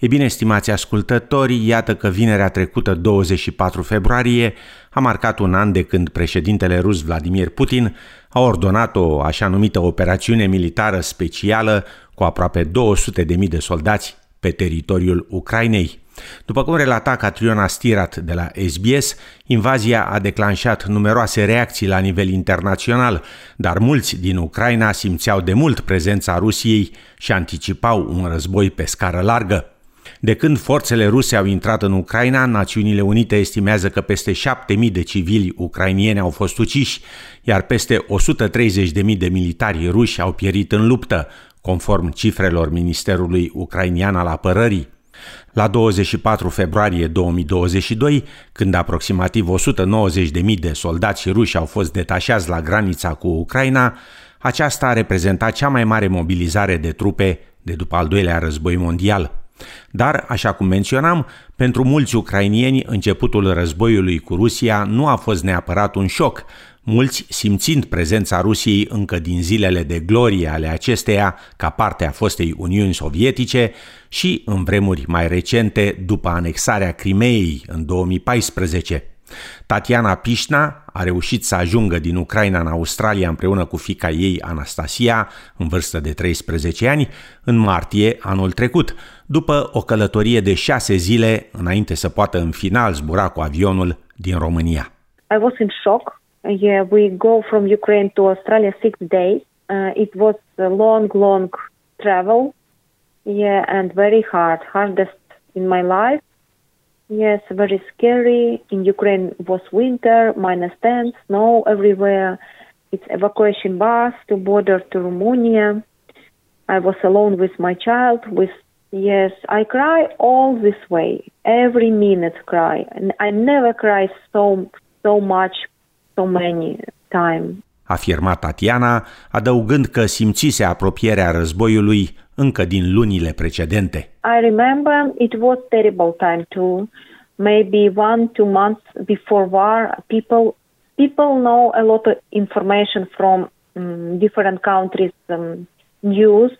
E bine, stimați ascultători, iată că vinerea trecută, 24 februarie, a marcat un an de când președintele rus Vladimir Putin a ordonat o așa numită operațiune militară specială cu aproape 200.000 de soldați pe teritoriul Ucrainei. După cum relata Catriona Stirat de la SBS, invazia a declanșat numeroase reacții la nivel internațional, dar mulți din Ucraina simțeau de mult prezența Rusiei și anticipau un război pe scară largă. De când forțele ruse au intrat în Ucraina, Națiunile Unite estimează că peste 7.000 de civili ucrainieni au fost uciși, iar peste 130.000 de militari ruși au pierit în luptă, conform cifrelor Ministerului Ucrainian al Apărării. La 24 februarie 2022, când aproximativ 190.000 de soldați ruși au fost detașați la granița cu Ucraina, aceasta a reprezentat cea mai mare mobilizare de trupe de după al doilea război mondial. Dar, așa cum menționam, pentru mulți ucrainieni începutul războiului cu Rusia nu a fost neapărat un șoc, mulți simțind prezența Rusiei încă din zilele de glorie ale acesteia ca parte a fostei Uniuni Sovietice și în vremuri mai recente după anexarea Crimeei în 2014. Tatiana Pișna a reușit să ajungă din Ucraina în Australia împreună cu fica ei Anastasia, în vârstă de 13 ani, în martie anul trecut, după o călătorie de șase zile înainte să poată în final zbura cu avionul din România. I was in shock. Yeah, we go from Ukraine to Australia six days. Uh, it was a long, long travel. Yeah, and very hard, hardest in my life. Yes, very scary. In Ukraine was winter, minus 10, snow everywhere. It's evacuation bus to border to Romania. I was alone with my child. With yes, I cry all this way. Every minute cry, and I never cry so so much, so many time. Afirma Tatiana, adăugând că simțise apropierea războiului încă din lunile precedente. I remember it was terrible time too. Maybe one two months before war, people people know a lot of information from um, different countries um, news.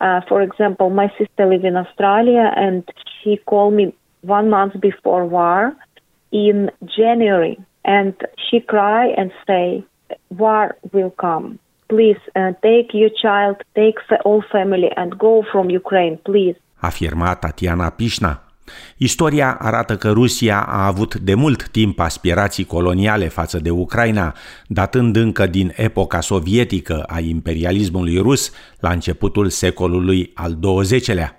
Uh, for example, my sister lives in Australia, and she called me one month before war in January, and she cried and say, "War will come." please uh, take your child, take all family and go from Ukraine, please. Afirma Tatiana Pișna. Istoria arată că Rusia a avut de mult timp aspirații coloniale față de Ucraina, datând încă din epoca sovietică a imperialismului rus la începutul secolului al XX-lea.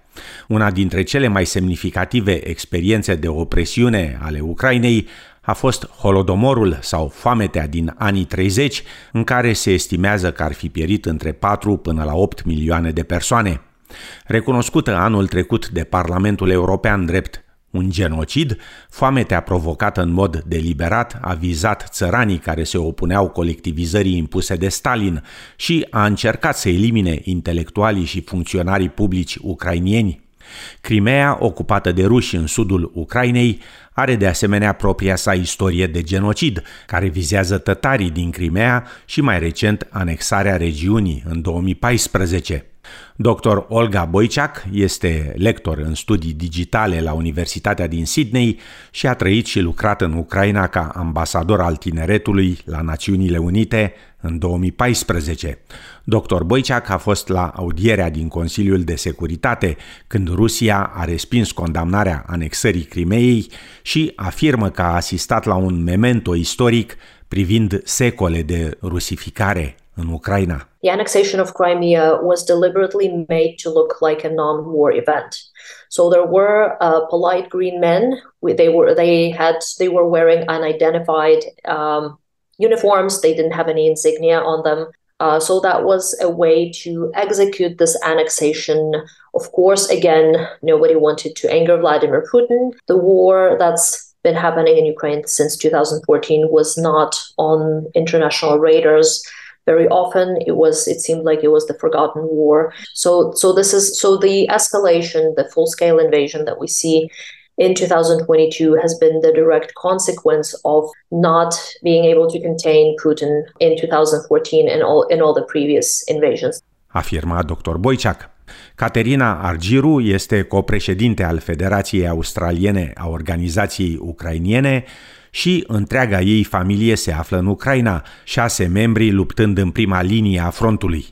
Una dintre cele mai semnificative experiențe de opresiune ale Ucrainei a fost Holodomorul sau foametea din anii 30, în care se estimează că ar fi pierit între 4 până la 8 milioane de persoane. Recunoscută anul trecut de Parlamentul European drept un genocid, foametea provocată în mod deliberat a vizat țăranii care se opuneau colectivizării impuse de Stalin și a încercat să elimine intelectualii și funcționarii publici ucrainieni. Crimea, ocupată de ruși în sudul Ucrainei, are de asemenea propria sa istorie de genocid, care vizează tătarii din Crimea și mai recent anexarea regiunii în 2014. Dr. Olga Boiciac este lector în studii digitale la Universitatea din Sydney și a trăit și lucrat în Ucraina ca ambasador al tineretului la Națiunile Unite în 2014. Dr. Boiciac a fost la audierea din Consiliul de Securitate când Rusia a respins condamnarea anexării Crimeei și afirmă că a asistat la un memento istoric privind secole de rusificare în. The annexation of Crimea was deliberately made to look like a non-war event. So there were uh, polite green men. They were they had they were wearing unidentified um, uniforms. They didn't have any insignia on them. Uh, so that was a way to execute this annexation. Of course, again, nobody wanted to anger Vladimir Putin. The war that's been happening in Ukraine since 2014 was not on international radars very often it was it seemed like it was the forgotten war so so this is so the escalation the full scale invasion that we see in 2022 has been the direct consequence of not being able to contain Putin in 2014 and all in all the previous invasions. Afirma Dr. Boiciac. Caterina Argiru este copreședinte al Federației Australiene a Organizației Ucrainiene și întreaga ei familie se află în Ucraina, șase membri luptând în prima linie a frontului.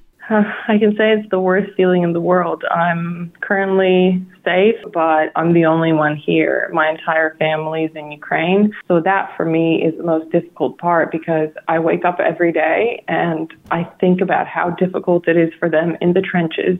I can say it's the worst feeling in the world. I'm currently safe, but I'm the only one here. My entire family is in Ukraine. So that for me is the most difficult part because I wake up every day and I think about how difficult it is for them in the trenches,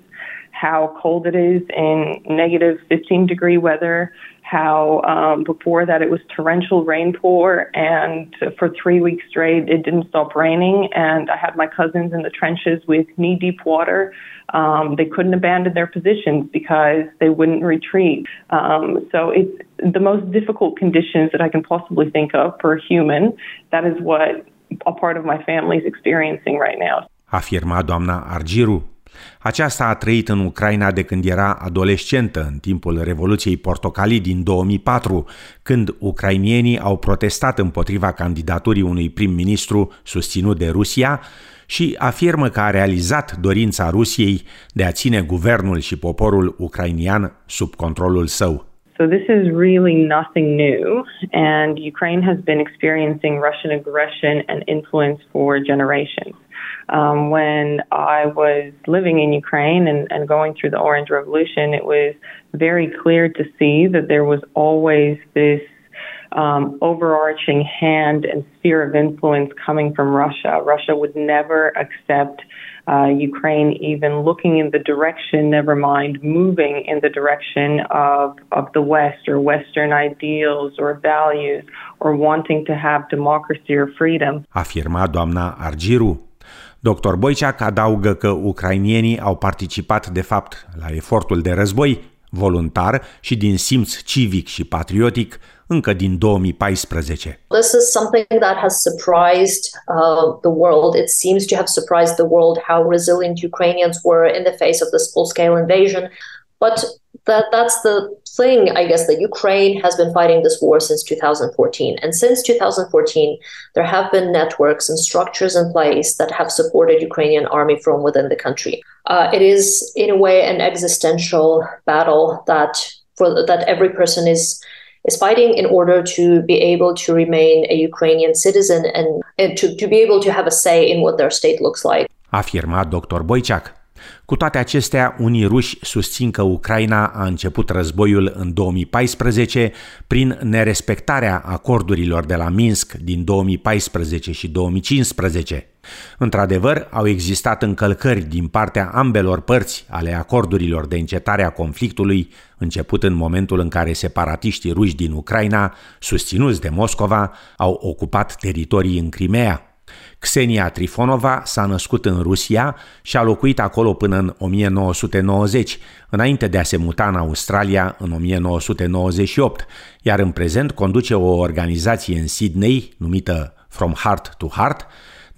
how cold it is in negative 15 degree weather, how um, before that it was torrential rainpour, and for three weeks straight it didn't stop raining. And I had my cousins in the trenches with knee deep water. Um, they couldn't abandon their positions because they wouldn't retreat. Um, so it's the most difficult conditions that I can possibly think of for a human. That is what a part of my family is experiencing right now. Afirma doamna Argiru. Aceasta a trăit în Ucraina de când era adolescentă, în timpul Revoluției Portocalii din 2004, când ucrainienii au protestat împotriva candidaturii unui prim-ministru susținut de Rusia și afirmă că a realizat dorința Rusiei de a ține guvernul și poporul ucrainian sub controlul său. So this is really nothing new, and Ukraine has been experiencing Russian aggression and influence for generations. Um, when I was living in Ukraine and, and going through the Orange Revolution, it was very clear to see that there was always this um, overarching hand and sphere of influence coming from Russia. Russia would never accept uh, Ukraine even looking in the direction, never mind moving in the direction of, of the West or Western ideals or values or wanting to have democracy or freedom. Afirma doamna Argiru. Dr. Boiciac adaugă că ucrainienii au participat de fapt la efortul de război voluntar și din simț civic și patriotic încă din 2014. This is something that has surprised uh, the world. It seems to have surprised the world how resilient Ukrainians were in the face of this full-scale invasion. But that that's the thing, I guess, that Ukraine has been fighting this war since 2014. And since 2014, there have been networks and structures in place that have supported Ukrainian army from within the country. Uh, it is, in a way, an existential battle that for that every person is is fighting in order to be able to remain a Ukrainian citizen and, and to, to be able to have a say in what their state looks like. Afirma Dr. Boiciac. Cu toate acestea, unii ruși susțin că Ucraina a început războiul în 2014 prin nerespectarea acordurilor de la Minsk din 2014 și 2015. Într-adevăr, au existat încălcări din partea ambelor părți ale acordurilor de încetare a conflictului, început în momentul în care separatiștii ruși din Ucraina, susținuți de Moscova, au ocupat teritorii în Crimea. Xenia Trifonova s-a născut în Rusia și a locuit acolo până în 1990, înainte de a se muta în Australia în 1998, iar în prezent conduce o organizație în Sydney numită From Heart to Heart,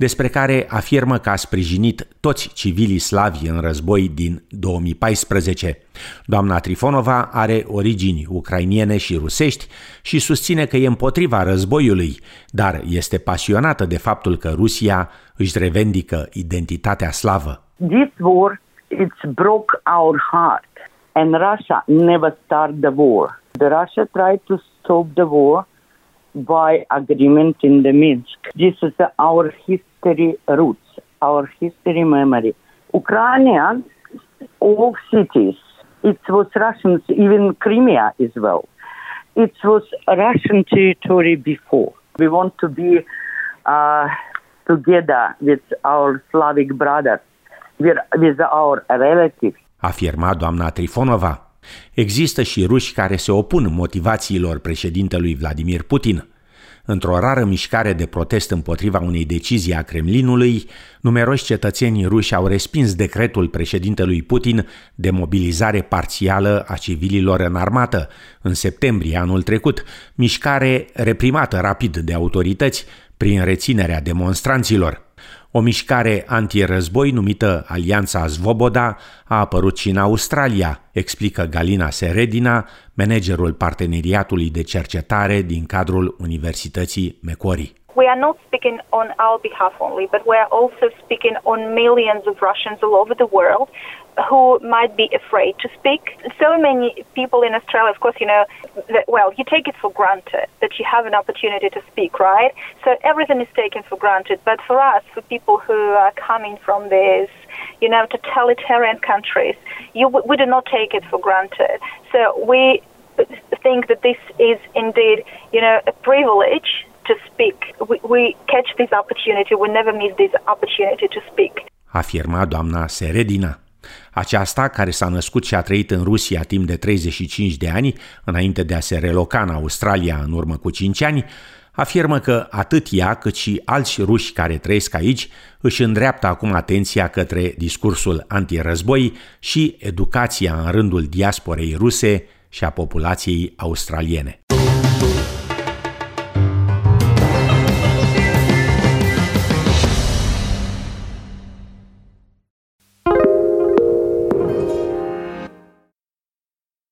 despre care afirmă că a sprijinit toți civilii slavi în război din 2014. Doamna Trifonova are origini ucrainiene și rusești și susține că e împotriva războiului, dar este pasionată de faptul că Rusia își revendică identitatea slavă. This war, it's broke our heart and Russia never started the war. The Russia tried to stop the war by agreement in the Minsk. This is our history roots, our history memory. Ukrainian, all cities, it was Russians, even Crimea as well. It was Russian territory before. We want to be uh, together with our Slavic brothers, with, our relatives. Afirma doamna Trifonova. Există și ruși care se opun motivațiilor președintelui Vladimir Putin. Într-o rară mișcare de protest împotriva unei decizii a Kremlinului, numeroși cetățeni ruși au respins decretul președintelui Putin de mobilizare parțială a civililor în armată în septembrie anul trecut, mișcare reprimată rapid de autorități prin reținerea demonstranților. O mișcare antirăzboi numită Alianța Zvoboda a apărut și în Australia, explică Galina Seredina, managerul parteneriatului de cercetare din cadrul Universității Macquarie. We are not speaking on our behalf only, but we are also speaking on millions of Russians all over the world who might be afraid to speak. So many people in Australia, of course, you know, that, well, you take it for granted that you have an opportunity to speak, right? So everything is taken for granted. But for us, for people who are coming from these, you know, totalitarian countries, you, we do not take it for granted. So we think that this is indeed, you know, a privilege to speak. We, we catch this opportunity, we never miss this opportunity to speak. Afirma doamna Seredina. Aceasta, care s-a născut și a trăit în Rusia timp de 35 de ani, înainte de a se reloca în Australia în urmă cu 5 ani, afirmă că atât ea cât și alți ruși care trăiesc aici își îndreaptă acum atenția către discursul antirăzboi și educația în rândul diasporei ruse și a populației australiene.